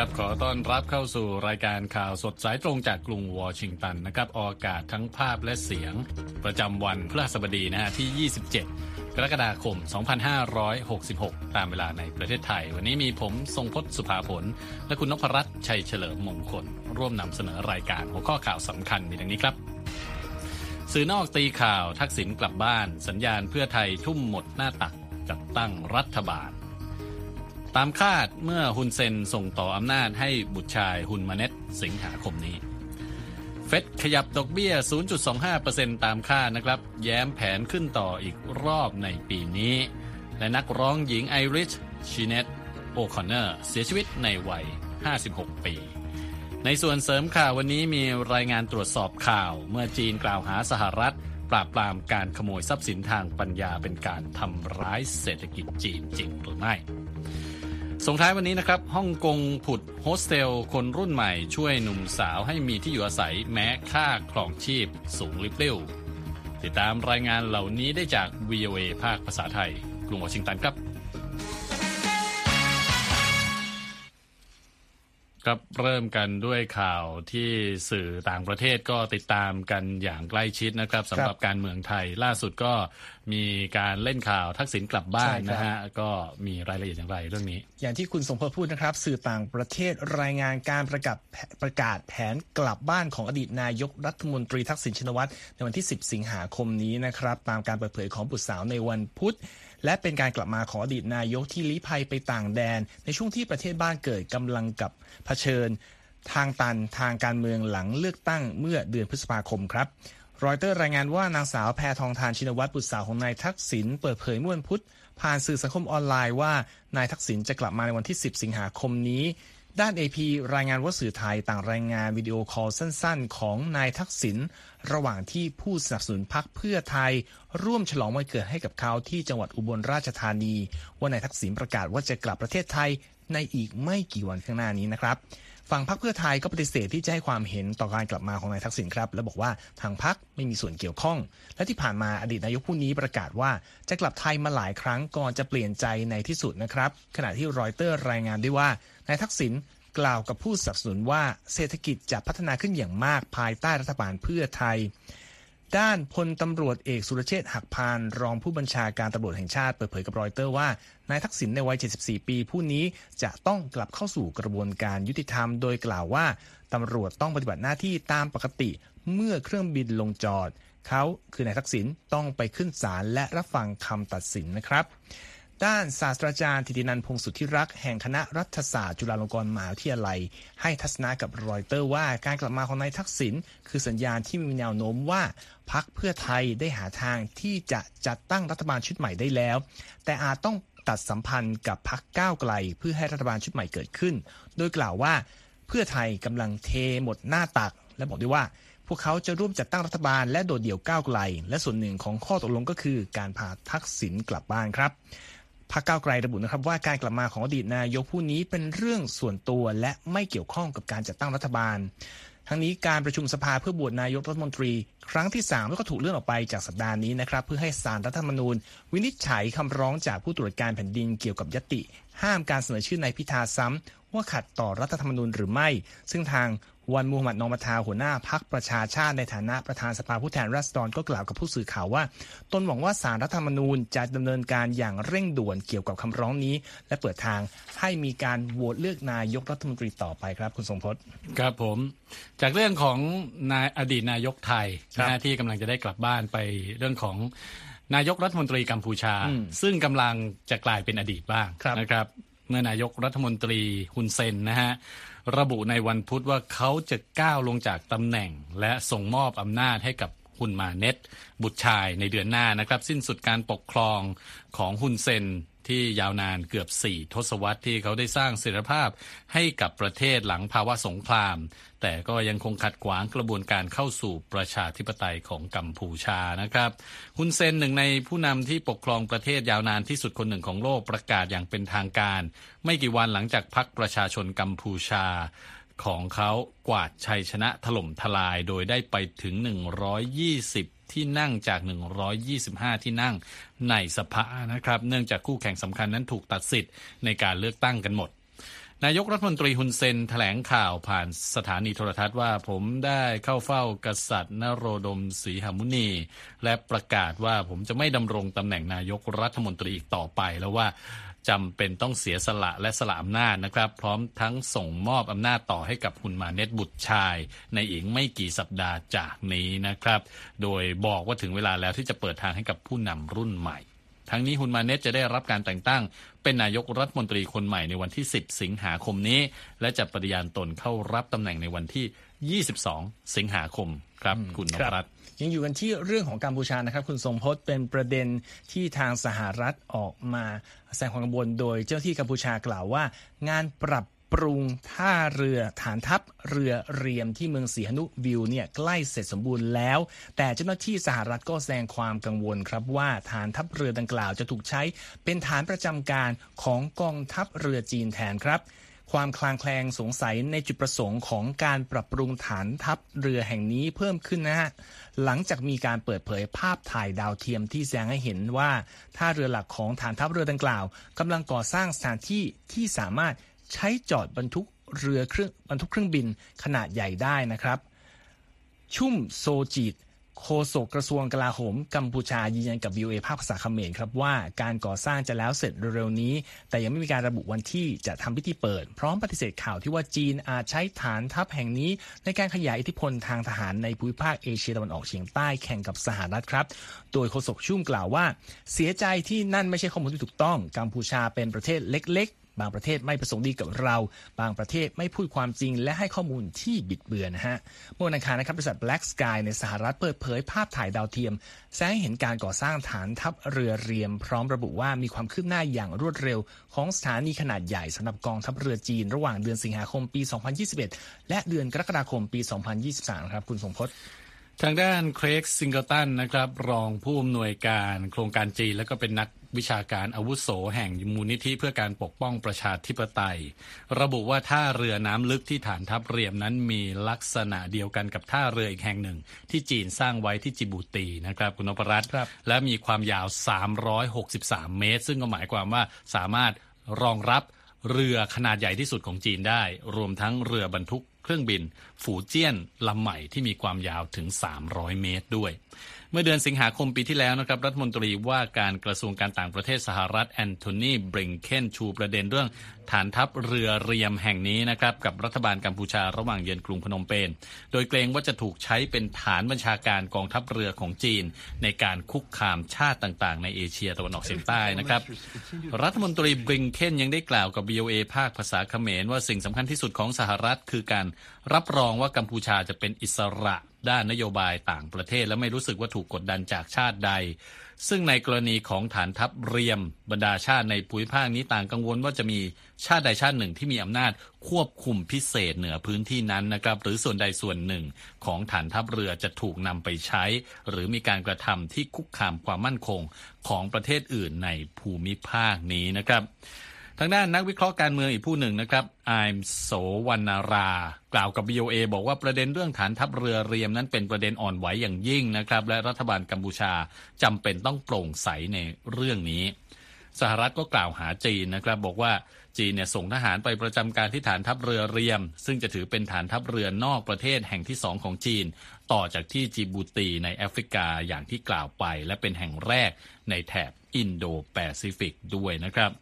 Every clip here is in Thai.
ครับขอต้อนรับเข้าสู่รายการข่าวสดสายตรงจากกรุงวอชิงตันนะครับออกอากาศทั้งภาพและเสียง ประจำวันพฤหัสบดีนะฮะที่ 27 กรกฎาคม 2566 ตามเวลาในประเทศไทย วันนี้มีผมทรงพศสุภาผล และคุณนพรัตน์ชัยเฉลิมมงคล ร่วมนำเสนอรายการหัวข้อข่าวสำคัญมีดังนี้ครับสื่อนอกตีข่าวทักษิณกลับบ้าน สัญญาณเพื่อไทยทุ่มหมดหน้าตักจัดตั้งรัฐบาล ตามคาดเมื่อฮุนเซนส่งต่ออำนาจให้บุตรชายฮุนมาเน็ตสิงหาคมนี้ เฟดขยับดอกเบี้ย 0.25%ตามคาดนะครับ แย้มแผนขึ้นต่ออีกรอบในปีนี้ และนักร้องหญิงไอริชชีเนตโอคอนเนอร์เสียชีวิตในวัย 56 ปี ในส่วนเสริมข่าววันนี้มีรายงานตรวจสอบข่าว เมื่อจีนกล่าวหาสหรัฐ ปราบปรามการขโมยทรัพย์สินทางปัญญาเป็นการทำร้ายเศรษฐกิจจีนจริงหรือไม่ ส่งท้ายวันนี้นะครับฮ่องกงผุดโฮสเทลคนรุ่นใหม่ช่วยหนุ่มสาวให้มีที่อยู่อาศัยแม้ค่าครองชีพสูงลิบเลี้วติดตามรายงานเหล่านี้ได้จาก VOA ภาคภาษาไทย กรุงวอชิงตันครับครับเริ่มกันด้วยข่าวที่สื่อต่างประเทศก็ติดตามกันอย่างใกล้ชิดนะครับสำหรับการเมืองไทยล่าสุดก็ มีการเล่นข่าวทักษิณกลับบ้านใช่ครับนะฮะก็มีรายละเอียดอย่างไรเรื่องนี้ อย่างที่คุณสมพศพูดนะครับ สื่อต่างประเทศรายงานการประกาศแผประกาศแผนกลับบ้านของอดีตนายกรัฐมนตรีทักษิณชินวัตรในวันที่ 10 สิงหาคมนี้นะครับ ตามการเปิดเผยของบุตรสาวในวันพุธและเป็นการกลับมาของอดีตนายกที่ลี้ภัยไปต่างแดน ในช่วงที่ประเทศบ้านเกิดกำลังกับเผชิญทางตันทางการเมืองหลังเลือกตั้งเมื่อเดือนพฤษภาคมครับ รอยเตอร์รายงานว่านางสาวแพทองธารชินวัตรบุตรสาวของนายทักษิณเปิดเผยเมื่อวันพุธผ่านสื่อสังคมออนไลน์ว่านายทักษิณจะกลับมาในวันที่ 10 สิงหาคมนี้ ด้าน AP รายงานว่าสื่อไทยต่างรายงานวิดีโอคอลสั้นๆ ของนายทักษิณระหว่างที่ผู้สนับสนุนพรรคเพื่อไทย ร่วมฉลองวันเกิดให้กับเขาที่จังหวัดอุบลราชธานี ว่านายทักษิณประกาศว่าจะกลับประเทศไทยในอีกไม่กี่วันข้างหน้านี้นะครับ ฝั่งพรรคเพื่อไทยก็ปฏิเสธที่จะให้ความเห็นต่อการกลับมาของนายทักษิณครับ และบอกว่าทางพรรคไม่มีส่วนเกี่ยวข้อง และที่ผ่านมาอดีตนายกผู้นี้ประกาศว่าจะกลับไทยมาหลายครั้งก่อนจะเปลี่ยนใจในที่สุดนะครับ ขณะที่รอยเตอร์รายงานด้วยว่านายทักษิณกล่าวกับผู้สนับสนุนว่าเศรษฐกิจจะพัฒนาขึ้นอย่างมากภายใต้รัฐบาลเพื่อไทย ด้านพลตำรวจเอกสุรเชษฐ์หักพานรองผู้บัญชาการตำรวจแห่งชาติเปิดเผยกับรอยเตอร์ว่านายทักษิณในวัย 74 ปีผู้นี้จะต้องกลับเข้าสู่กระบวนการยุติธรรม โดยกล่าวว่าตำรวจต้องปฏิบัติหน้าที่ตามปกติเมื่อเครื่องบินลงจอด เขาคือนายทักษิณต้องไปขึ้นศาลและรับฟังคำตัดสินนะครับ ด้านศาสตราจารย์ธิตินันพงศ์สุทธิรักษ์แห่งคณะรัฐศาสตร์จุฬาลงกรณ์มหาวิทยาลัย ให้ทัศนะกับรอยเตอร์ว่าการกลับมาของนายทักษิณคือสัญญาณที่มีแนวโน้มว่าพักเพื่อไทยได้หาทางที่จะจัดตั้งรัฐบาลชุดใหม่ได้แล้ว แต่อาจต้องตัดสัมพันธ์กับพักก้าวไกล เพื่อให้รัฐบาลชุดใหม่เกิดขึ้น โดยกล่าวว่าเพื่อไทยกำลังเทหมดหน้าตัก และบอกด้วยว่าพวกเขาจะร่วมจัดตั้งรัฐบาลและโดดเดี่ยวก้าวไกล และส่วนหนึ่งของข้อตกลงก็คือการพาทักษิณกลับบ้านครับ พรรคก้าวไกลระบุนะครับว่าการกลับมาของอดีตนายกผู้นี้เป็นเรื่องส่วนตัวและไม่เกี่ยวข้องกับการจัดตั้งรัฐบาล ทั้งนี้การประชุมสภาเพื่อบวชนายกรัฐมนตรี ครั้งที่ 3 แล้วก็ถูกเลื่อนออกไปจากสัปดาห์นี้นะครับ เพื่อให้สารรัฐธรรมนูญ วินิจฉัยคำร้องจากผู้ตรวจการแผ่นดินเกี่ยวกับยติ ห้ามการเสนอชื่อนายพิธาซ้ำว่าขัดต่อรัฐธรรมนูญหรือไม่ ซึ่งทาง วันมูฮัมหมัดนอมทาหัวหน้าพักประชาชาติในฐานะประธานสภาผู้แทนราษฎรก็กล่าวกับผู้สื่อข่าวว่า ตนหวังว่าสารรัฐธรรมนูญจะดำเนินการอย่างเร่งด่วนเกี่ยวกับคำร้องนี้ และเปิดทางให้มีการโหวตเลือกนายกรัฐมนตรีต่อไปครับ คุณทรงพจน์ครับผม จากเรื่องของนายอดีตนายกไทยครับนะฮะที่กำลังจะได้กลับบ้านไปเรื่องของนายกรัฐมนตรีกัมพูชาอืมซึ่งกำลังจะกลายเป็นอดีตบ้างครับนะครับ เมื่อนายกรัฐมนตรีฮุนเซนนะฮะ ระบุในวันพุธว่าเขาจะก้าวลงจากตำแหน่ง และส่งมอบอำนาจให้กับฮุนมาเน็ตบุตรชายในเดือนหน้านะครับ สิ้นสุดการปกครองของฮุนเซน ที่ยาวนานเกือบ 4 ทศวรรษที่เขาได้สร้างเสถีภาพให้กับประเทศหลังภาวะสงคราม แต่ก็ยังคงขัดขวางกระบวนการเข้าสู่ประชาธิปไตยของกัมพูชานะครับฮุนเซนหนึ่งในผู้นำที่ปกครองประเทศยาวนานที่สุดคนหนึ่งของโลกประกาศอย่างเป็นทางการ ไม่กี่วันหลังจากพรรคประชาชนกัมพูชาของเขากวาดชัยชนะถล่มทลายโดยได้ไปถึง 120 ที่นั่งจาก 125 ที่นั่งในสภานะครับ เนื่องจากคู่แข่งสำคัญนั้นถูกตัดสิทธิ์ในการเลือกตั้งกันหมด นายกรัฐมนตรีฮุนเซนแถลงข่าวผ่านสถานีโทรทัศน์ว่าผมได้เข้าเฝ้ากษัตริย์นโรดมศรีหมุนี และประกาศว่าผมจะไม่ดำรงตำแหน่งนายกรัฐมนตรีอีกต่อไปแล้วว่า จำเป็นต้องเสียสละและสละอำนาจนะครับ พร้อมทั้งส่งมอบอำนาจต่อให้กับฮุนมาเน็ตบุตรชาย ในอีกไม่กี่สัปดาห์จากนี้นะครับ โดยบอกว่าถึงเวลาแล้วที่จะเปิดทางให้กับผู้นำรุ่นใหม่ ทั้งนี้ฮุนมาเน็ตจะได้รับการแต่งตั้ง เป็นนายกรัฐมนตรีคนใหม่ในวันที่ 10 สิงหาคมนี้ และจะปฏิญาณตนเข้ารับตำแหน่งในวันที่ 22 สิงหาคมครับ คุณนพรัตน์ ยังอยู่กันที่เรื่องของกัมพูชานะครับ คุณทรงพจน์เป็นประเด็นที่ทางสหรัฐออกมาแสดงความกังวลโดยเจ้าที่กัมพูชากล่าวว่า งานปรับปรุงท่าเรือฐานทัพเรือเรียมที่เมืองสีหนุวิวเนี่ยใกล้เสร็จสมบูรณ์แล้ว แต่เจ้าหน้าที่สหรัฐก็แสดงความกังวลครับว่าฐานทัพเรือดังกล่าวจะถูกใช้เป็นฐานประจำการของกองทัพเรือจีนแทนครับ ความคลางแคลงสงสัยในจุดประสงค์ของการปรับปรุงฐานทัพเรือแห่งนี้เพิ่มขึ้นนะฮะ หลังจากมีการเปิดเผยภาพถ่ายดาวเทียมที่แสดงให้เห็นว่าท่าเรือหลักของฐานทัพเรือดังกล่าวกำลังก่อสร้างสถานที่ที่สามารถใช้จอดบรรทุกเรือเครื่องบรรทุกเครื่องบินขนาดใหญ่ได้นะครับ ชุ่มโซจิต โฆษกกระทรวงกลาโหมกัมพูชายืนยันกับ VOA ภาคภาษาเขมรครับว่าการก่อสร้างจะแล้วเสร็จเร็วๆนี้ แต่ยังไม่มีการระบุวันที่จะทำพิธีเปิด พร้อมปฏิเสธข่าวที่ว่าจีนอาจใช้ฐานทัพแห่งนี้ ในการขยายอิทธิพลทางทหารในภูมิภาคเอเชียตะวันออกเฉียงใต้แข่งกับสหรัฐครับ โดยโฆษกชุ่มกล่าวว่า เสียใจที่นั่นไม่ใช่ข้อมูลที่ถูกต้องกัมพูชาเป็นประเทศเล็ก บางประเทศไม่ประสงค์ดีกับเรา บางประเทศไม่พูดความจริง และให้ข้อมูลที่บิดเบือนนะฮะเมื่อวันอังคารนะครับบริษัท Black Sky ในสหรัฐเปิดเผยภาพถ่ายดาวเทียมแสดงให้เห็นการก่อสร้างฐานทัพเรือเรียม พร้อมระบุว่ามีความคืบหน้าอย่างรวดเร็ว ของสถานีขนาดใหญ่สำหรับกองทัพเรือจีน ระหว่างเดือนสิงหาคมปี 2021 และเดือนกรกฎาคมปี 2023 ครับคุณสมพศทางด้านเครกซิงเกิลตันนะครับรองผู้อำนวยการโครงการจีนและก็เป็นนัก วิชาการอาวุโสแห่งมูลนิธิเพื่อการปกป้องประชาธิปไตย ระบุว่าท่าเรือน้ำลึกที่ฐานทัพเรียมนั้นมีลักษณะเดียวกันกับท่าเรืออีกแห่งหนึ่ง ที่จีนสร้างไว้ที่จิบูตีนะครับคุณนพรัตน์ครับและมีความยาว 363 เมตร ซึ่งก็หมายความว่าสามารถรองรับเรือขนาดใหญ่ที่สุดของจีนได้ รวมทั้งเรือบรรทุกเครื่องบิน ฝูเจี้ยนลำใหม่ที่มีความยาวถึง 300 เมตรด้วยเมื่อเดือนสิงหาคมปีที่แล้วนะครับรัฐมนตรีว่าการกระทรวงการต่างประเทศสหรัฐแอนโทนีบริงเคนชูประเด็นเรื่องฐานทัพเรือเรียมแห่งนี้นะครับกับรัฐบาลกัมพูชาระหว่างเยือนกรุงพนมเปญโดยเกรงว่าจะถูกใช้เป็นฐานบัญชาการกองทัพเรือของจีน ในการคุกคามชาติต่างๆ ในเอเชียตะวันออกเฉียงใต้นะครับรัฐมนตรีบริงเคนยังได้กล่าวกับ VOA ภาคภาษาเขมรว่าสิ่งสำคัญที่สุดของสหรัฐ คือการรับรองว่ากัมพูชาจะเป็นอิสระ ด้านนโยบายต่างประเทศ และไม่รู้สึกว่าถูกกดดันจากชาติใด ซึ่งในกรณีของฐานทัพเรียม บรรดาชาติในภูมิภาคนี้ต่างกังวลว่าจะมีชาติใดชาติหนึ่งที่มีอำนาจควบคุมพิเศษเหนือพื้นที่นั้นนะครับ หรือส่วนใดส่วนหนึ่งของฐานทัพเรือจะถูกนำไปใช้ หรือมีการกระทำที่คุกคามความมั่นคงของประเทศอื่นในภูมิภาคนี้นะครับ ทางด้านนักวิเคราะห์การเมืองอีกผู้หนึ่งนะครับไอมโสวรรณรา กล่าวกับ BOA บอกว่าประเด็นเรื่องฐานทัพเรือเรียมนั้นเป็นประเด็นอ่อนไหวอย่างยิ่งนะครับ และรัฐบาลกัมพูชาจำเป็นต้องโปร่งใสในเรื่องนี้ สหรัฐก็กล่าวหาจีนนะครับ บอกว่าจีนเนี่ยส่งทหารไปประจำการที่ฐานทัพเรือเรียม ซึ่งจะถือเป็นฐานทัพเรือนอกประเทศแห่งที่สองของจีน ต่อจากที่จิบูตีในแอฟริกาอย่างที่กล่าวไป และเป็นแห่งแรกในแถบอินโดแปซิฟิกด้วยนะครับ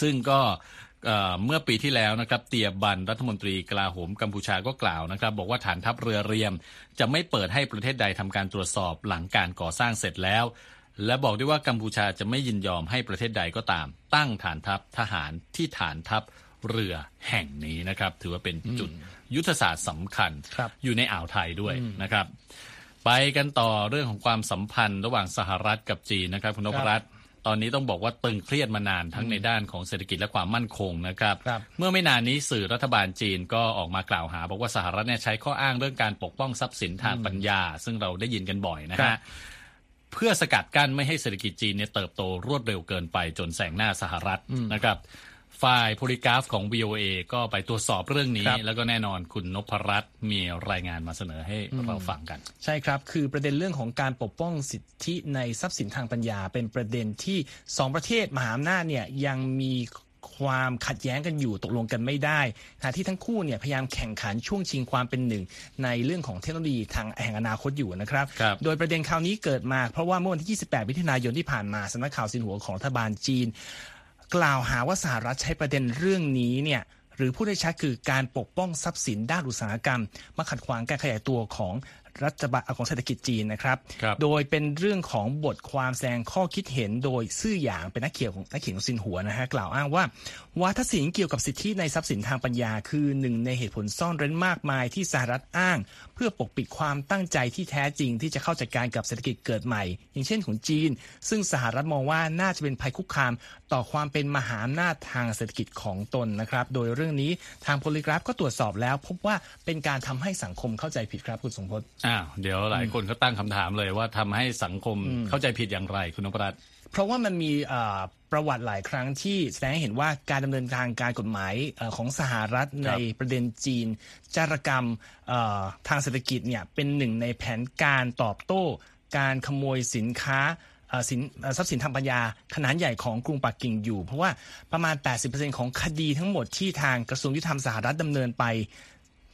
ซึ่งก็เอ่อเมื่อปีที่แล้วนะครับเตียบันรัฐมนตรีกลาโหมกัมพูชาก็กล่าวนะครับ บอกว่าฐานทัพเรือเรียม จะไม่เปิดให้ประเทศใดทำการตรวจสอบหลังการก่อสร้างเสร็จแล้ว และบอกด้วยว่ากัมพูชาจะไม่ยินยอมให้ประเทศใดก็ตาม ตั้งฐานทัพทหารที่ฐานทัพเรือแห่งนี้นะครับ ถือว่าเป็นจุดยุทธศาสตร์สำคัญครับอยู่ในอ่าวไทยด้วยนะครับ ไปกันต่อเรื่องของความสัมพันธ์ระหว่างสหรัฐกับจีนนะครับคุณนพรัตน์ ตอนนี้ต้องบอกว่าตึงเครียดมานานทั้งในด้านของเศรษฐกิจและความมั่นคงนะครับครับเมื่อไม่นานนี้สื่อรัฐบาลจีนก็ออกมากล่าวหา บอกว่าสหรัฐเนี่ยใช้ข้ออ้างเรื่องการปกป้องทรัพย์สินทางปัญญา ซึ่งเราได้ยินกันบ่อยนะครัฮะบเพื่อสกัดกั้นไม่ให้เศรษฐกิจจีนเนี่ยเติบโตรวดเร็วเกินไปจนแซงหน้าสหรัฐนะครับ ฝ่ายโพลิกราฟของ VOA ก็ไปตรวจสอบเรื่องนี้ครับแล้วก็แน่นอนคุณนพรัตน์มีรายงานมาเสนอให้เราฟังกัน ใช่ครับ คือประเด็นเรื่องของการปกป้องสิทธิในทรัพย์สินทางปัญญา เป็นประเด็นที่สองประเทศมหาอำนาจเนี่ยยังมีคความขัดแย้งกันอยู่ตกลงกันไม่ได้ขณะที่ทั้งคู่เนี่ยพยายามแข่งขันช่วงชิงความเป็นหนึ่ง ในเรื่องของเทคโนโลยีทางแห่งอนาคตอยู่นะครับครับโดยประเด็นคราวนี้เกิดมาเพราะว่าเมื่อวันที่ 28 มิถุนายนที่ผ่านมาสำนักข่าวสินหัวของรัฐบาลจีน กล่าวหาว่าสหรัฐใช้ประเด็นเรื่องนี้เนี่ยหรือพูดได้ชัดคือการปกป้องทรัพย์สินด้านอุตสาหกรรม มาขัดขวางการขยายตัวของรัฐบาลของเศรษฐกิจจีนนะครับครับโดยเป็นเรื่องของบทความแสดงข้อคิดเห็นโดยซื่อหยางเป็นนักเขียนของนักเขียนของซินหัวนะฮะกล่าวอ้างว่า วาทศิลป์เกี่ยวกับสิทธิในทรัพย์สินทางปัญญา คือหนึ่งในเหตุผลซ่อนเร้นมากมายที่สหรัฐอ้างเพื่อปกปิดความตั้งใจที่แท้จริง ที่จะเข้าจัดการกับเศรษฐกิจเกิดใหม่ อย่างเช่นของจีน ซึ่งสหรัฐมองว่าน่าจะเป็นภัยคุกคาม ต่อความเป็นมหาอำนาจทางเศรษฐกิจของตนนะครับ โดยเรื่องนี้ทางโพลิกราฟก็ตรวจสอบแล้ว พบว่าเป็นการทำให้สังคมเข้าใจผิดครับคุณสมพศอ้าวเดี๋ยวหลายคนก็ตั้งคำถามเลยว่าทำให้สังคมเข้าใจผิดอย่างไรคุณนพรัตน์ เพราะว่ามันมีเอ่อประวัติหลายครั้งที่แสดงให้เห็นว่าการดำเนินการการกฎหมายเออของสหรัฐในประเด็นจีน จารกรรมเอ่อทางเศรษฐกิจเนี่ยเป็นหนึ่งในแผนการตอบโต้ การขโมยสินค้าเอ่อสินเอ่อทรัพย์สินทางปัญญาขนาดใหญ่ของกรุงปักกิ่งอยู่ เพราะว่าประมาณ 80%ของคดีทั้งหมดที่ทางกระทรวงยุติธรรมสหรัฐดำเนินไป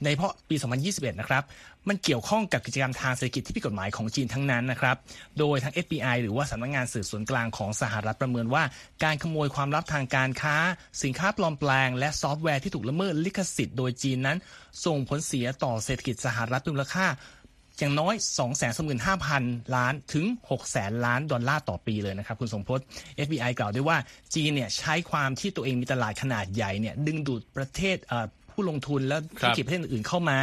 ในเพราะปี 2021 นะครับ มันเกี่ยวข้องกับกิจกรรมทางเศรษฐกิจที่ผิดกฎหมายของจีนทั้งนั้นนะครับ โดยทาง FBI หรือว่าสำนักงานสืบสวนกลางของสหรัฐประเมินว่า การขโมยความลับทางการค้า สินค้าปลอมแปลง และซอฟต์แวร์ที่ถูกละเมิดลิขสิทธิ์โดยจีนนั้น ส่งผลเสียต่อเศรษฐกิจสหรัฐเป็นมูลค่าอย่างน้อย 235,000 ล้านถึง 600,000 ล้านดอลลาร์ต่อปีเลยนะครับคุณสมพศ FBI กล่าวด้วยว่าจีนเนี่ยใช้ความที่ตัวเองมีตลาดขนาดใหญ่เนี่ยดึงดูดประเทศอ่อ ผู้ลงทุนและธุรกิจประเทศอื่นๆเข้ามา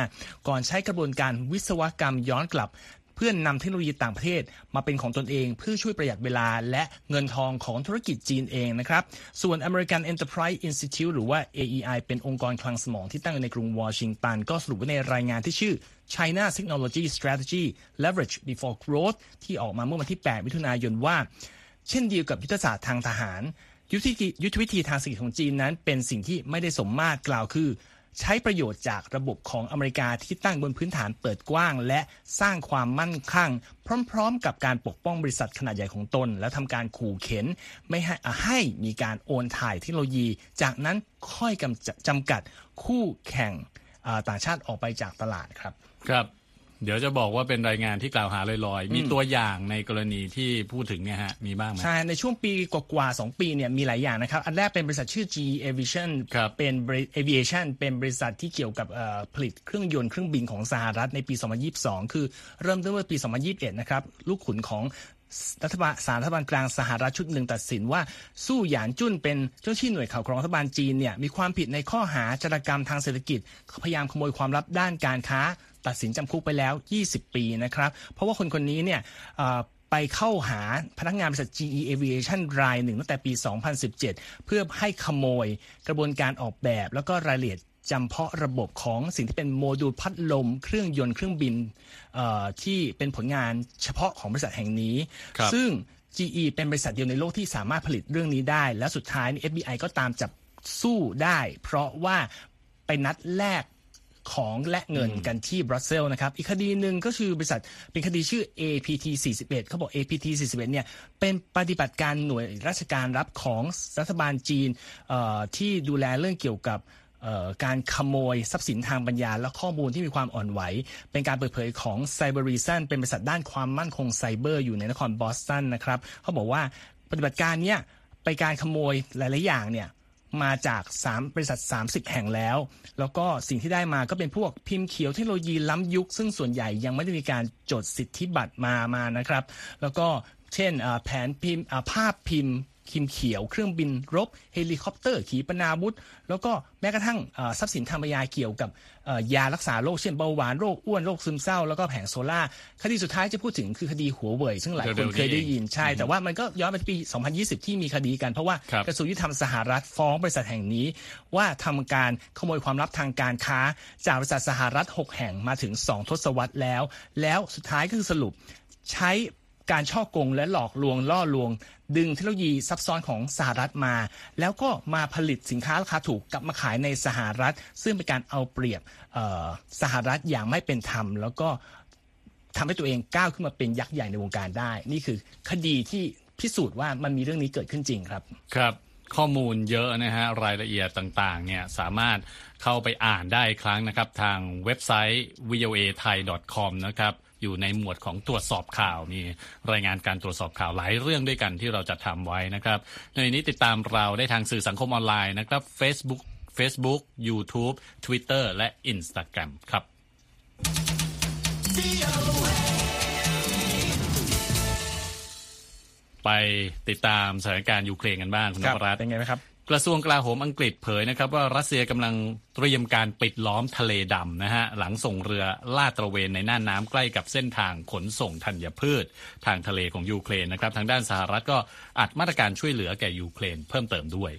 ก่อนใช้กระบวนการวิศวกรรมย้อนกลับเพื่อนำเทคโนโลยีต่างประเทศมาเป็นของตนเอง เพื่อช่วยประหยัดเวลาและเงินทองของธุรกิจจีนเองนะครับ ส่วน American Enterprise Institute หรือว่า AEI เป็นองค์กรคลังสมองที่ตั้งอยู่ในกรุงวอชิงตัน ก็สรุปไว้ในรายงานที่ชื่อ China Technology Strategy Leverage Before Growth ที่ออกมาเมื่อวันที่ 8 มิถุนายนว่า เช่นเดียวกับยุทธศาสตร์ทางทหาร ยุทธวิธียุทธวิธีทางเศรษฐกิจของจีนนั้น เป็นสิ่งที่ไม่ได้สมมาตรกล่าวคือ ใช้ประโยชน์จากระบบของอเมริกาที่ตั้งบนพื้นฐานเปิดกว้าง และสร้างความมั่นคงพร้อม ๆ กับการปกป้องบริษัทขนาดใหญ่ของตน และทำการขู่เข็นไม่ให้ให้มีการโอนถ่ายเทคโนโลยี จากนั้นค่อยกำจจำกัดคู่แข่งต่างชาติออกไปจากตลาดครับ ครับ เดี๋ยวจะบอกว่าเป็นรายงานที่กล่าวหาลอยๆ มีตัวอย่างในกรณีที่พูดถึงเนี่ยฮะ มีบ้างไหมใช่ ในช่วงปีกว่าๆสองปีเนี่ยมีหลายอย่างนะครับ อันแรกเป็นบริษัทชื่อ GE Aviation ครับเป็นบริ Aviation เป็นบริษัทที่เกี่ยวกับเอ่อผลิตเครื่องยนต์เครื่องบินของสหรัฐในปี 2022 คือเริ่มต้นเมื่อปี 2021 นะครับ ลูกขุนของ รัฐบาลสารรัฐบาลกลางสหรัฐชุดหนึ่งตัดสินว่าสู้หยานจุ้นเป็นเจ้าที่หน่วยข่าวกรองรัฐบาลจีนเนี่ยมีความผิดในข้อหาจารกรรมทางเศรษฐกิจพยายามขโมยความลับด้านการค้า ตัดสินจำคุกไปแล้ว 20 ปีนะครับ เพราะว่าคนคนนี้เนี่ยไปเข้าหาพนักงานบริษัท GE Aviation รายหนึ่งตั้งแต่ปี 2017 เพื่อให้ขโมยกระบวนการออกแบบ แล้วก็รายละเอียด จำเพาะระบบของสิ่งที่เป็นโมดูลพัดลม เครื่องยนต์เครื่องบินเอ่อที่เป็นผลงานเฉพาะของบริษัทแห่งนี้ครับซึ่ง GE เป็นบริษัทเดียวในโลกที่สามารถผลิตเรื่องนี้ได้ และสุดท้ายนี่ FBI ก็ตามจับสู้ได้ เพราะว่าไปนัดแลกของและเงินกันที่บรัสเซลส์นะครับ อีกคดีหนึ่งก็คือบริษัทเป็นคดีชื่อ APT 41เขาบอก APT 41เนี่ยเป็นปฏิบัติการหน่วยราชการรับของรัฐบาลจีนเอ่อที่ดูแลเรื่องเกี่ยวกับเอ่อ การขโมยทรัพย์สินทางปัญญา และข้อมูลที่มีความอ่อนไหว เป็นการเปิดเผยของ Cyber Reason เป็นบริษัทด้านความมั่นคงไซเบอร์อยู่ในนครบอสตันนะครับเขาบอกว่าปฏิบัติการเนี้ยไปการขโมยหลาย ๆ อย่างเนี่ยมาจาก 3 บริษัท 30 แห่งแล้ว แล้วก็สิ่งที่ได้มาก็เป็นพวกพิมพ์เขียวเทคโนโลยีล้ำยุค ซึ่งส่วนใหญ่ยังไม่ได้มีการจดสิทธิบัตรมามานะครับ แล้วก็เช่นแผนพิมพ์ภาพพิมพ์ พิมพ์เขียว เครื่องบินรบ เฮลิคอปเตอร์ขีปนาวุธ แล้วก็แม้กระทั่งอ่าทรัพย์สินทางปัญญาเกี่ยวกับเอ่อยารักษาโรคเช่นเบาหวานโรคอ้วนโรคซึมเศร้าแล้วก็แผงโซล่าร์คดีสุดท้ายจะพูดถึงคือคดีหัวเว่ยซึ่งหลายคนเคยได้ยินใช่ แต่ว่ามันก็ย้อนไปที่ปี 2020 ที่มีคดีกันเพราะว่าครับกระทรวงยุติธรรมสหรัฐฟ้องบริษัทแห่งนี้ ว่าทำการขโมยความลับทางการค้า จากบริษัทสหรัฐ 6 แห่งมาถึง 2 ทศวรรษแล้ว แล้วสุดท้ายก็คือสรุปใช้การช่อโกงและหลอกลวงล่อลวง ดึงเทคโนโลยีซับซ้อนของสหรัฐมา แล้วก็มาผลิตสินค้าราคาถูกกลับมาขายในสหรัฐ ซึ่งเป็นการเอาเปรียบสหรัฐอย่างไม่เป็นธรรม แล้วก็ทำให้ตัวเองก้าวขึ้นมาเป็นยักษ์ใหญ่ในวงการได้ นี่คือคดีที่พิสูจน์ว่ามันมีเรื่องนี้เกิดขึ้นจริงครับครับข้อมูลเยอะนะฮะรายละเอียดต่างๆเนี่ยสามารถเข้าไปอ่านได้ครั้งนะครับ ทางเว็บไซต์ voa thai com นะครับ อยู่ในหมวดของตรวจสอบข่าว มีรายงานการตรวจสอบข่าวหลายเรื่องด้วยกันที่เราจะทำไว้นะครับ ในนี้ติดตามเราได้ทางสื่อสังคมออนไลน์นะครับ Facebook Facebook YouTube Twitter และ Instagram ครับไปติดตามสถานการณ์ยูเครนกันบ้างคุณนรับพรัตน์เป็นไงไหมครับ กระทรวงกลาโหมอังกฤษเผยนะครับว่ารัสเซียกำลังเตรียมการปิดล้อมทะเลดำนะฮะหลังส่งเรือลาดตระเวนในน่านน้ำใกล้กับเส้นทางขนส่งธัญพืช ทางทะเลของยูเครนนะครับทางด้านสหรัฐก็อัดมาตรการช่วยเหลือแก่ยูเครนเพิ่มเติมด้วย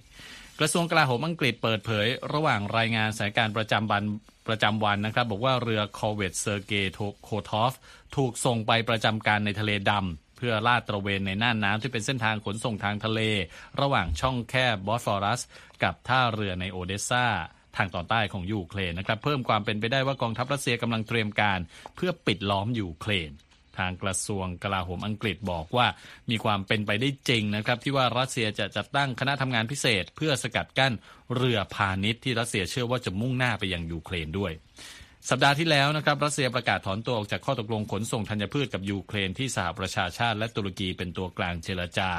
กระทรวงกลาโหมอังกฤษเปิดเผย ระหว่างรายงานสถานการณ์ประจำวันประจำวันนะครับบอกว่าเรือคอร์เวตเซอร์เกย์โคทอฟ ถูกส่งไปประจำการในทะเลดำ เพื่อลาดตระเวนในน่านน้ำที่เป็นเส้นทางขนส่งทางทะเล ระหว่างช่องแคบบอสฟอรัส กับท่าเรือในโอเดสซาทางตอนใต้ของยูเครนนะครับ เพิ่มความเป็นไปได้ว่ากองทัพรัสเซียกำลังเตรียมการ เพื่อปิดล้อมยูเครนทางกระทรวงกลาโหมอังกฤษบอกว่ามีความเป็นไปได้จริงนะครับ ที่ว่ารัสเซียจะจัดตั้งคณะทำงานพิเศษ เพื่อสกัดกั้นเรือพาณิชย์ที่รัสเซียเชื่อว่าจะมุ่งหน้าไปยังยูเครนด้วย สัปดาห์ที่แล้วนะครับรัสเซียประกาศถอนตัวออกจากข้อตกลงขนส่งธัญพืชกับยูเครนที่สหประชาชาติและตุรกีเป็นตัวกลางเจรจา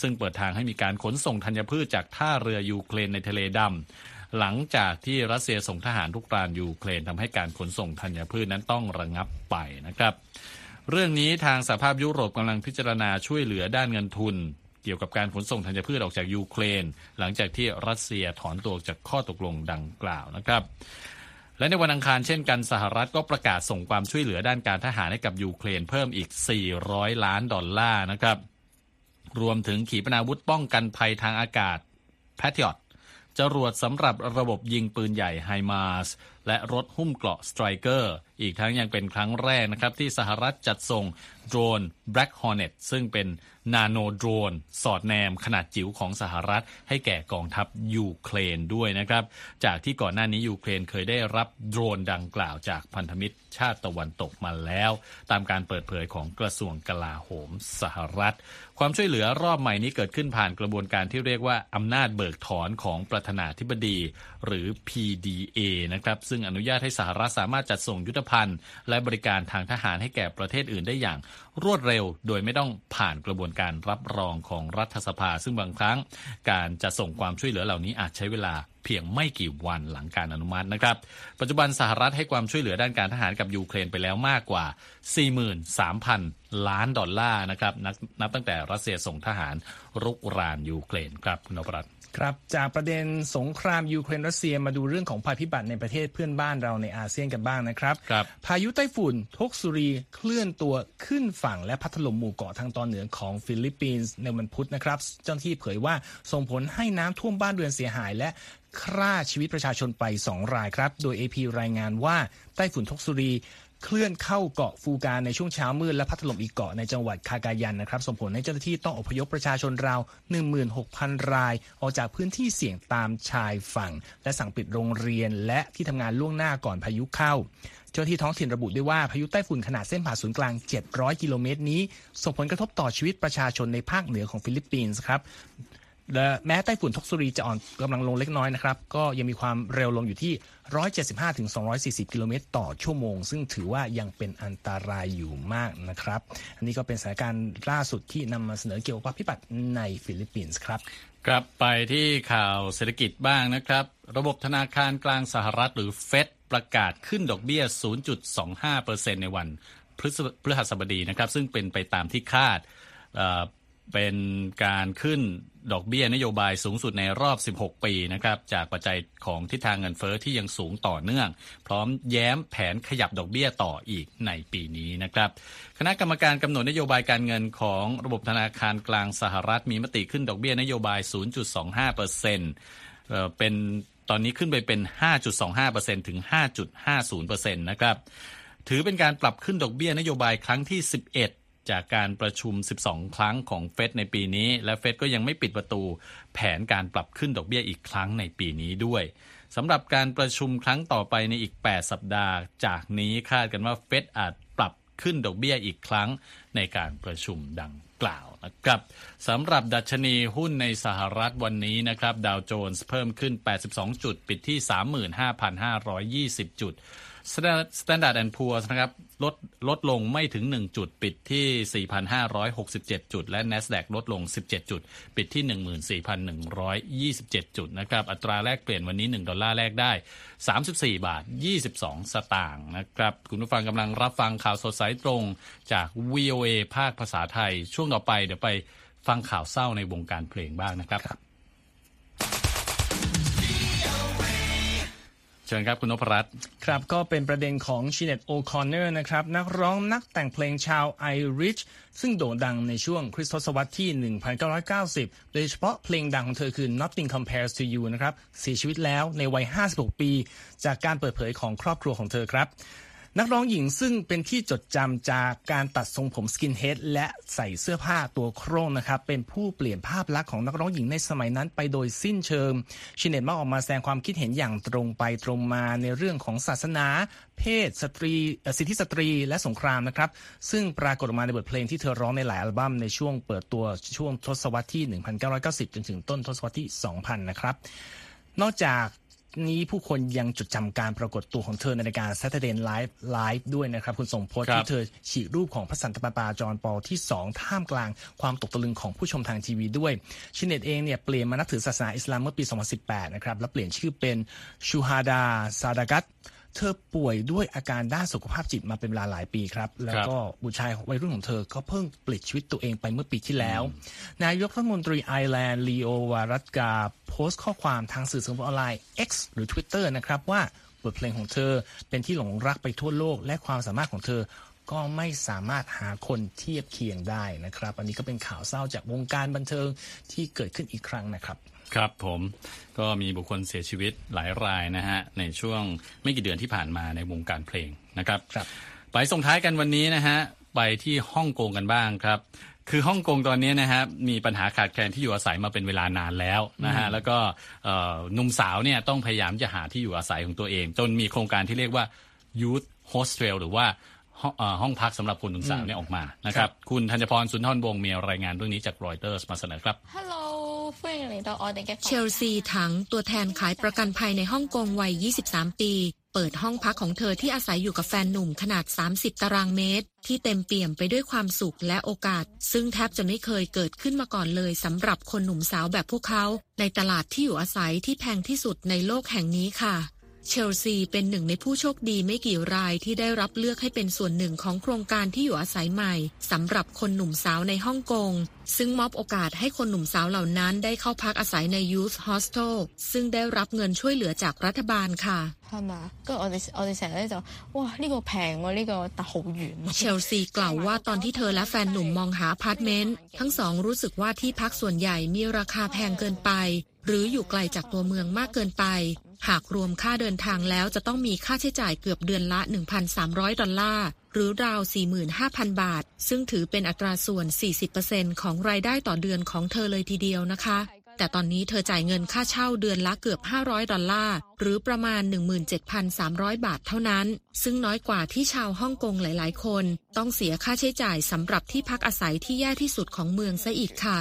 ซึ่งเปิดทางให้มีการขนส่งธัญพืชจากท่าเรือยูเครนในทะเลดำหลังจากที่รัสเซียส่งทหารทุกรานยูเครนทำให้การขนส่งธัญพืชนั้นต้องระงับไปนะครับ เรื่องนี้ทางสหภาพยุโรปกำลังพิจารณาช่วยเหลือด้านเงินทุนเกี่ยวกับการขนส่งธัญพืชออกจากยูเครน หลังจากที่รัสเซียถอนตัวจากข้อตกลงดังกล่าวนะครับ และในวันอังคารเช่นกันสหรัฐก็ประกาศส่งความช่วยเหลือด้านการทหารให้กับยูเครนเพิ่มอีก 400 ล้านดอลลาร์นะครับ รวมถึงขีปนาวุธป้องกันภัยทางอากาศ Patriot จรวดสำหรับระบบยิงปืนใหญ่ HIMARS และรถหุ้มเกราะสไตรเกอร์อีกทั้งยังเป็นครั้งแรกนะครับ ที่สหรัฐจัดส่งโดรน Black Hornet ซึ่งเป็นนาโนโดรน สอดแนมขนาดจิ๋วของสหรัฐ ให้แก่กองทัพยูเครนด้วยนะครับ จากที่ก่อนหน้านี้ยูเครนเคยได้รับโดรนดังกล่าวจากพันธมิตรชาติตะวันตกมาแล้ว ตามการเปิดเผยของกระทรวงกลาโหมสหรัฐ ความช่วยเหลือรอบใหม่นี้เกิดขึ้นผ่านกระบวนการที่เรียกว่าอำนาจเบิกถอนของประธานาธิบดี หรือ PDA นะครับซึ่งอนุญาตให้สหรัฐสามารถจัดส่งยุทธภัณฑ์ และบริการทางทหารให้แก่ประเทศอื่นได้อย่างรวดเร็ว โดยไม่ต้องผ่านกระบวนการรับรองของรัฐสภา ซึ่งบางครั้งการจะส่งความช่วยเหลือเหล่านี้อาจใช้เวลาเพียงไม่กี่วันหลังการอนุมัตินะครับ ปัจจุบันสหรัฐให้ความช่วยเหลือด้านการทหารกับยูเครนไปแล้วมากกว่า 43,000 ล้านดอลลาร์นะครับนับนับตั้งแต่รัสเซียส่งทหารรุกรานยูเครนครับคุณนพรัตน์ ครับจากประเด็นสงครามยูเครนรัสเซียมาดูเรื่องของภัยพิบัติในประเทศเพื่อนบ้านเราในอาเซียนกันบ้างนะครับครับพายุไต้ฝุ่นทกซูรีเคลื่อนตัวขึ้นฝั่งและพัดถล่มหมู่เกาะทางตอนเหนือของฟิลิปปินส์ในวันพุธนะครับ เจ้าหน้าที่เผยว่าส่งผลให้น้ำท่วมบ้านเรือนเสียหายและฆ่าชีวิตประชาชนไป 2 รายครับ โดย AP รายงานว่าไต้ฝุ่นทกซูรี เคลื่อนเข้าเกาะฟูกาในช่วงเช้ามืดและพัดถล่มอีกเกาะในจังหวัดคากายันนะครับส่งผลให้เจ้าหน้าที่ต้องอพยพประชาชนราว 16,000 ราย ออกจากพื้นที่เสี่ยงตามชายฝั่ง และสั่งปิดโรงเรียนและที่ทำงานล่วงหน้าก่อนพายุเข้า เจ้าหน้าที่ท้องถิ่นระบุด้วยว่าพายุไต้ฝุ่นขนาดเส้นผ่าศูนย์กลาง 700 กิโลเมตรนี้ส่งผลกระทบต่อชีวิตประชาชนในภาคเหนือของฟิลิปปินส์ครับ และแม้ไต้ฝุ่นทกซูรีจะอ่อนกำลังลงเล็กน้อยนะครับ ก็ยังมีความเร็วลมอยู่ที่ 175-240 กิโลเมตรต่อชั่วโมง ซึ่งถือว่ายังเป็นอันตรายอยู่มากนะครับ อันนี้ก็เป็นสถานการณ์ล่าสุดที่นำมาเสนอเกี่ยวกับพิบัติในฟิลิปปินส์ครับครับไปที่ข่าวเศรษฐกิจบ้างนะครับ ระบบธนาคารกลางสหรัฐหรือเฟดประกาศขึ้นดอกเบี้ย 0.25%ในวันพฤษพฤหัสบดีนะครับ ซึ่งเป็นไปตามที่คาด เป็นการขึ้นดอกเบี้ยนโยบายสูงสุดในรอบ 16 ปีนะครับจากปัจจัยของทิศทางเงินเฟอ้อที่ยังสูงต่อเนื่อง พร้อมแย้มแผนขยับดอกเบี้ยต่ออีกในปีนี้นะครับ คณะกรรมการกำหนดนโยบายการเงินของระบบธนาคารกลางสหรัฐมีมติขึ้นดอกเบี้ยนโยบาย 0.25%เอ่อเป็นตอนนี้ขึ้นไปเป็น 5.25%ถึง 5.50%นะครับถือเป็นการปรับขึ้นดอกเบี้ยนโยบายครั้งที่ 11 จากการประชุม 12 ครั้งของเฟดในปีนี้ และเฟดก็ยังไม่ปิดประตูแผนการปรับขึ้นดอกเบี้ยอีกครั้งในปีนี้ด้วยสำหรับการประชุมครั้งต่อไปในอีก 8 สัปดาห์ จากนี้คาดกันว่าเฟดอาจปรับขึ้นดอกเบี้ยอีกครั้งในการประชุมดังกล่าวกับสำหรับดัชนีหุ้นในสหรัฐวันนี้นะครับดาวโจนส์เพิ่มขึ้น 82 จุด ปิดที่ 35,520 จุด Standard and Poor's นะครับลดลดลงไม่ถึง 1 จุดปิดที่ 4,567 จุด และ NASDAQ ลดลง 17 จุด ปิดที่ 14,127 จุดนะครับอัตราแลกเปลี่ยนวันนี้ 1 ดอลลาร์แลกได้ 34 บาท 22 สตางค์นะครับ คุณผู้ฟังกำลังรับฟังข่าวสดสายตรงจาก VOA ภาคภาษาไทย ช่วงต่อไปเดี๋ยวไปฟังข่าวเศร้าในวงการเพลงบ้างนะครับรบ เชิญครับคุณนพรัตน์ครับก็เป็นประเด็นของชิเนดโอคอนเนอร์นะครับนักร้องนักแต่งเพลงชาวไอริชซึ่งโด่งดังในช่วงคริสต์ทศวรรษที่ 1990 โดยเฉพาะเพลงดังของเธอคือ Nothing Compares to You นะครับเสียชีวิตแล้วในวัย 56 ปี จากการเปิดเผยของครอบครัวของเธอครับ นักร้องหญิงซึ่งเป็นที่จดจำจากการตัดทรงผม skinhead และใส่เสื้อผ้าตัวโคร่งนะครับ เป็นผู้เปลี่ยนภาพลักษณ์ของนักร้องหญิงในสมัยนั้นไปโดยสิ้นเชิงชิเนดมาออกมาแสดงความคิดเห็นอย่างตรงไปตรงมาในเรื่องของศาสนา เพศสตรีสิทธิสตรีและสงครามนะครับ ซึ่งปรากฏออกมาในบทเพลงที่เธอร้องในหลายอัลบั้มในช่วงเปิดตัวช่วงทศวรรษที่ 1990 จนถึงต้นทศวรรษที่ 2000 นะครับนอกจาก นี้ผู้คนยังจดจำการปรากฏตัวของเธอในรายการ Saturday Night Live ด้วยนะครับ คุณส่งโพสที่เธอฉีกรูปของพระสันตะปาปาจอห์นปอลที่ 2 ท่ามกลางความตกตะลึงของผู้ชมทางทีวีด้วยชิเนดเองเนี่ยเปลี่ยนมานับถือศาสนาอิสลามเมื่อปี 2018 นะครับ และเปลี่ยนชื่อเป็นชูฮาดาซาดากัตเธอป่วยด้วยอาการด้านสุขภาพจิตมาเป็นเวลาหลายปีครับ แล้วก็บุตรชายวัยรุ่นของเธอก็เพิ่งปลิดชีวิตตัวเองไปเมื่อปีที่แล้ว นายกรัฐมนตรีไอร์แลนด์ลีโอวารัดการ์โพสต์ข้อความทางสื่อสังคมออนไลน์ X หรือ Twitter นะครับว่าบทเพลงของเธอเป็นที่หลงรักไปทั่วโลก และความสามารถของเธอก็ไม่สามารถหาคนเทียบเคียงได้นะครับ อันนี้ก็เป็นข่าวเศร้าจากวงการบันเทิงที่เกิดขึ้นอีกครั้งนะครับ ครับผมก็มีบุคคลเสียชีวิตหลายรายนะฮะในช่วงไม่กี่เดือนที่ผ่านมาในวงการเพลงนะครับครับไปส่งท้ายกันวันนี้นะฮะไปที่ฮ่องกงกันบ้างครับ คือฮ่องกงตอนนี้นะฮะมีปัญหาขาดแคลนที่อยู่อาศัยมาเป็นเวลานานแล้วนะฮะแล้วก็หนุ่มสาวเนี่ยต้องพยายามจะหาที่อยู่อาศัยของตัวเอง จนมีโครงการที่เรียกว่า Youth Hostel หรือว่าห้องพักสำหรับคนหนุ่มสาวเนี่ยออกมานะครับ คุณธัญพรสุนทรวงศ์มีรายงานเรื่องนี้จากรอยเตอร์สมาเสนอครับ Hello เชลซีถังตัวแทนขายประกันภัยในฮ่องกงวัย 23 ปี เปิดห้องพักของเธอที่อาศัยอยู่กับแฟนหนุ่มขนาด 30 ตารางเมตร ที่เต็มเปี่ยมไปด้วยความสุขและโอกาส ซึ่งแทบจะไม่เคยเกิดขึ้นมาก่อนเลยสำหรับคนหนุ่มสาวแบบพวกเขา ในตลาดที่อยู่อาศัยที่แพงที่สุดในโลกแห่งนี้ค่ะ เชลซีเป็นหนึ่งในผู้โชคดีไม่กี่รายที่ได้รับเลือกให้เป็นส่วนหนึ่งของโครงการที่อยู่อาศัยใหม่สำหรับคนหนุ่มสาวในฮ่องกงซึ่งมอบโอกาสให้คนหนุ่มสาวเหล่านั้นได้เข้าพักอาศัยใน Youth Hostel ซึ่งได้รับเงินช่วยเหลือจากรัฐบาลค่ะ系嘛？跟住我哋我哋成日咧就哇呢个平喎呢个但好远。เชลซีกล่าวว่าตอนที่เธอและแฟนหนุ่มมองหาอพาร์ตเมนต์ทั้งสองรู้สึกว่าที่พักส่วนใหญ่มีราคาแพงเกินไป หรืออยู่ไกลจากตัวเมืองมากเกินไป หากรวมค่าเดินทางแล้วจะต้องมีค่าใช้จ่ายเกือบเดือนละ 1,300 ดอลลาร์หรือราว 45,000 บาท ซึ่งถือเป็นอัตราส่วน 40%ของรายได้ต่อเดือนของเธอเลยทีเดียวนะคะ แต่ตอนนี้เธอจ่ายเงินค่าเช่าเดือนละเกือบ 500 ดอลลาร์ หรือประมาณ 17,300 บาทเท่านั้น ซึ่งน้อยกว่าที่ชาวฮ่องกงหลาย ๆ คน ต้องเสียค่าใช้จ่ายสำหรับที่พักอาศัยที่แย่ที่สุดของเมืองซะอีกค่ะ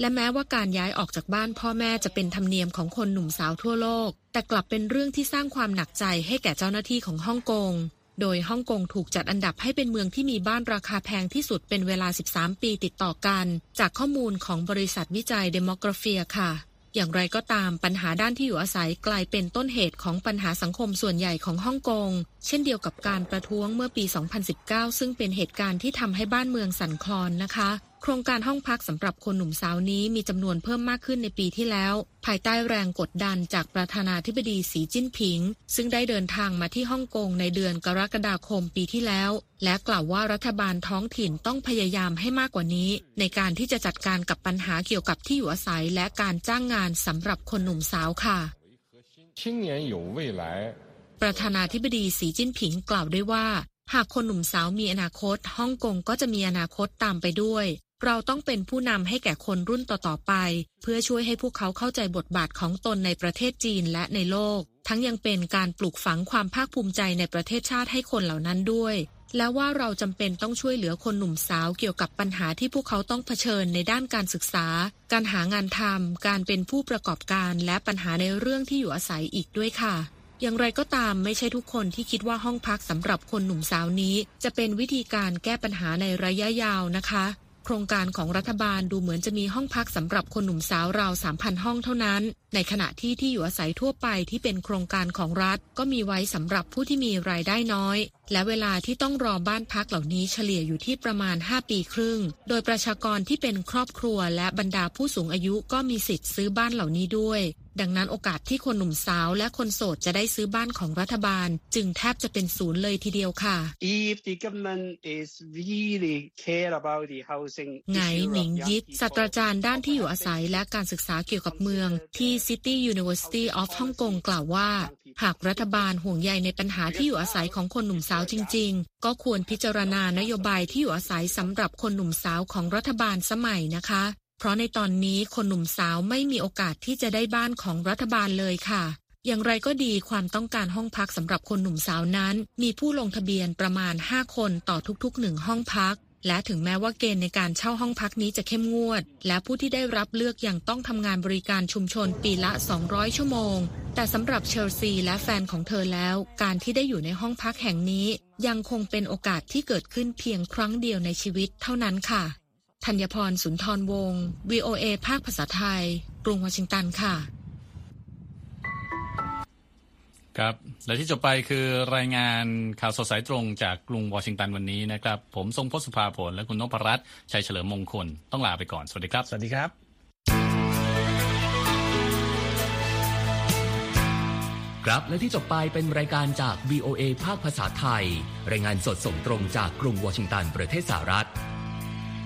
และแม้ว่าการย้ายออกจากบ้านพ่อแม่จะเป็นธรรมเนียมของคนหนุ่มสาวทั่วโลก แต่กลับเป็นเรื่องที่สร้างความหนักใจให้แก่เจ้าหน้าที่ของฮ่องกง โดยฮ่องกงถูกจัดอันดับให้เป็นเมืองที่มีบ้านราคาแพงที่สุดเป็นเวลา 13 ปีติดต่อกัน จากข้อมูลของบริษัทวิจัยเดโมกราฟีค่ะ อย่างไรก็ตามปัญหาด้านที่อยู่อาศัยกลายเป็นต้นเหตุของปัญหาสังคมส่วนใหญ่ของฮ่องกง เช่นเดียวกับการประท้วงเมื่อปี 2019 ซึ่งเป็นเหตุการณ์ที่ทำให้บ้านเมืองสั่นคลอนนะคะ โครงการห้องพักสำหรับคนหนุ่มสาวนี้มีจำนวนเพิ่มมากขึ้นในปีที่แล้ว ภายใต้แรงกดดันจากประธานาธิบดีสีจิ้นผิง ซึ่งได้เดินทางมาที่ฮ่องกงในเดือนกรกฎาคมปีที่แล้ว และกล่าวว่ารัฐบาลท้องถิ่นต้องพยายามให้มากกว่านี้ ในการที่จะจัดการกับปัญหาเกี่ยวกับที่อยู่อาศัยและการจ้างงานสำหรับคนหนุ่มสาวค่ะประธานาธิบดีสีจิ้นผิงกล่าวด้วยว่า หากคนหนุ่มสาวมีอนาคตฮ่องกงก็จะมีอนาคตตามไปด้วย เราต้องเป็นผู้นำให้แก่คนรุ่นต่อๆไป เพื่อช่วยให้พวกเขาเข้าใจบทบาทของตนในประเทศจีนและในโลก ทั้งยังเป็นการปลูกฝังความภาคภูมิใจในประเทศชาติให้คนเหล่านั้นด้วย และว่าเราจำเป็นต้องช่วยเหลือคนหนุ่มสาวเกี่ยวกับปัญหาที่พวกเขาต้องเผชิญในด้านการศึกษา การหางานทำการเป็นผู้ประกอบการและปัญหาในเรื่องที่อยู่อาศัยอีกด้วยค่ะอย่างไรก็ตามไม่ใช่ทุกคนที่คิดว่าห้องพักสำหรับคนหนุ่มสาวนี้ จะเป็นวิธีการแก้ปัญหาในระยะยาวนะคะ โครงการของรัฐบาลดูเหมือนจะมีห้องพักสำหรับคนหนุ่มสาวราว 3,000 ห้องเท่านั้น ในขณะที่ที่อยู่อาศัยทั่วไปที่เป็นโครงการของรัฐ ก็มีไว้สำหรับผู้ที่มีรายได้น้อย และเวลาที่ต้องรอบ้านพักเหล่านี้เฉลี่ยอยู่ที่ประมาณ 5 ปีครึ่ง โดยประชากรที่เป็นครอบครัวและบรรดาผู้สูงอายุก็มีสิทธิ์ซื้อบ้านเหล่านี้ด้วย ดังนั้นโอกาสที่คนหนุ่มสาวและคนโสดจะได้ซื้อบ้านของรัฐบาล จึงแทบจะเป็นศูนย์เลยทีเดียวค่ะ If the government is really care about the housing ไงหนิงยิตศาสตราจารย์ด้านที่อยู่อาศัยและการศึกษาเกี่ยวกับเมือง ที่ City University of Hong Kong กล่าวว่า หากรัฐบาลห่วงใยในปัญหาที่อยู่อาศัยของคนหนุ่มสาวจริง ๆ ก็ควรพิจารณานโยบายที่อยู่อาศัยสำหรับคนหนุ่มสาวของรัฐบาลสมัยนะคะ เพราะในตอนนี้คนหนุ่มสาวไม่มีโอกาสที่จะได้บ้านของรัฐบาลเลยค่ะ อย่างไรก็ดีความต้องการห้องพักสำหรับคนหนุ่มสาวนั้น มีผู้ลงทะเบียนประมาณ 5 คนต่อทุกๆหนึ่งห้องพัก และถึงแม้ว่าเกณฑ์ในการเช่าห้องพักนี้จะเข้มงวด และผู้ที่ได้รับเลือกยังต้องทำงานบริการชุมชนปีละ 200 ชั่วโมง แต่สำหรับเชลซีและแฟนของเธอแล้ว การที่ได้อยู่ในห้องพักแห่งนี้ ยังคงเป็นโอกาสที่เกิดขึ้นเพียงครั้งเดียวในชีวิตเท่านั้นค่ะ ธัญพรสุนทรวงศ์ VOA ภาคภาษาไทย กรุงวอชิงตันค่ะ ครับ และที่จบไปคือรายงานข่าวสดสายตรงจากกรุงวอชิงตันวันนี้นะครับ ผมทรงพศสุภาผลและคุณนพรัตน์ชัยเฉลิมมงคล ต้องลาไปก่อน สวัสดีครับ สวัสดีครับครับและที่จบไปเป็นรายการจาก VOA ภาคภาษาไทย รายงานสดส่งตรงจากกรุงวอชิงตันประเทศสหรัฐ